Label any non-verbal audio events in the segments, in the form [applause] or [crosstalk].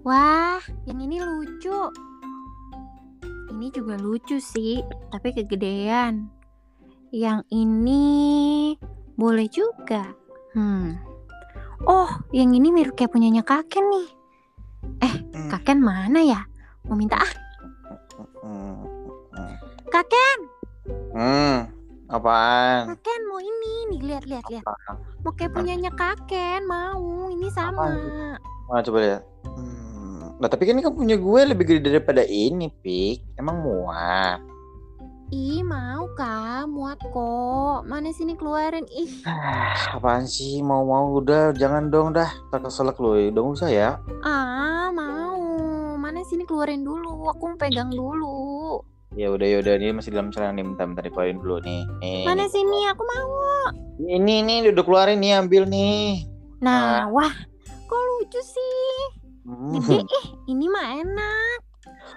Wah, yang ini lucu. Ini juga lucu sih, tapi kegedean. Yang ini boleh juga. Hmm. Oh, yang ini mirip kayak punyanya kakek nih. Eh, Hmm. kakek mana ya? Mau minta ah, kakek, Hmm. Apaan? kakek mau ini nih, lihat lihat lihat. Mau kayak punyanya kakek, mau. Ini sama. Mana coba lihat. Hmm. Nah tapi kan ini kan punya gue lebih gede daripada ini, Pik. Emang muat. Ih, mau kak, muat kok. Mana sini keluarin? Ih, Ah, apaan sih? Mau-mau udah, jangan dong dah. Tak keselak lu, udah usah ya. ah mau. Mana sini keluarin dulu. Aku mau pegang dulu. Ya udah ya udah ini masih dalam celana nih, bentar bentar dikeluarin dulu nih. Nih, Mana sini? Aku mau. nih. Ini nih udah keluarin nih, ambil nih. Nah, wah, kok lucu sih? Hmm. Gede, ih, ini mah enak.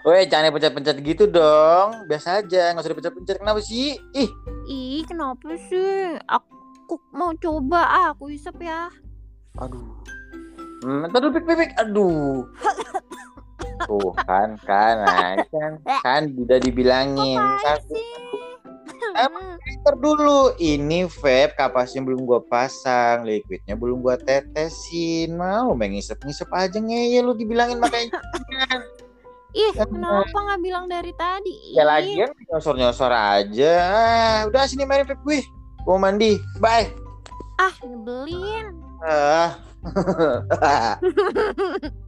Weh, jangan pencet-pencet gitu dong. Biasa aja, nggak usah dipencet-pencet. Kenapa sih? Ih, Ih, kenapa sih? Aku mau coba, ah, aku isep ya. aduh. Hmm, ntar dulu, pik, pik, pik. Aduh. [coughs] Tuh kan, kan, nah, kan, [coughs] kan udah dibilangin. Emang Ntar dulu, ini vape kapasnya belum gua pasang, liquidnya belum gua tetesin. Mau main ngisep-ngisep aja ngeyel lu dibilangin makanya. [laughs] Ih, kenapa nggak bilang dari tadi? ya lagian nyosor-nyosor aja. Ah, udah sini main vape gue. Gua mau mandi. Bye. Ah, nyebelin. Ah. [laughs] [laughs]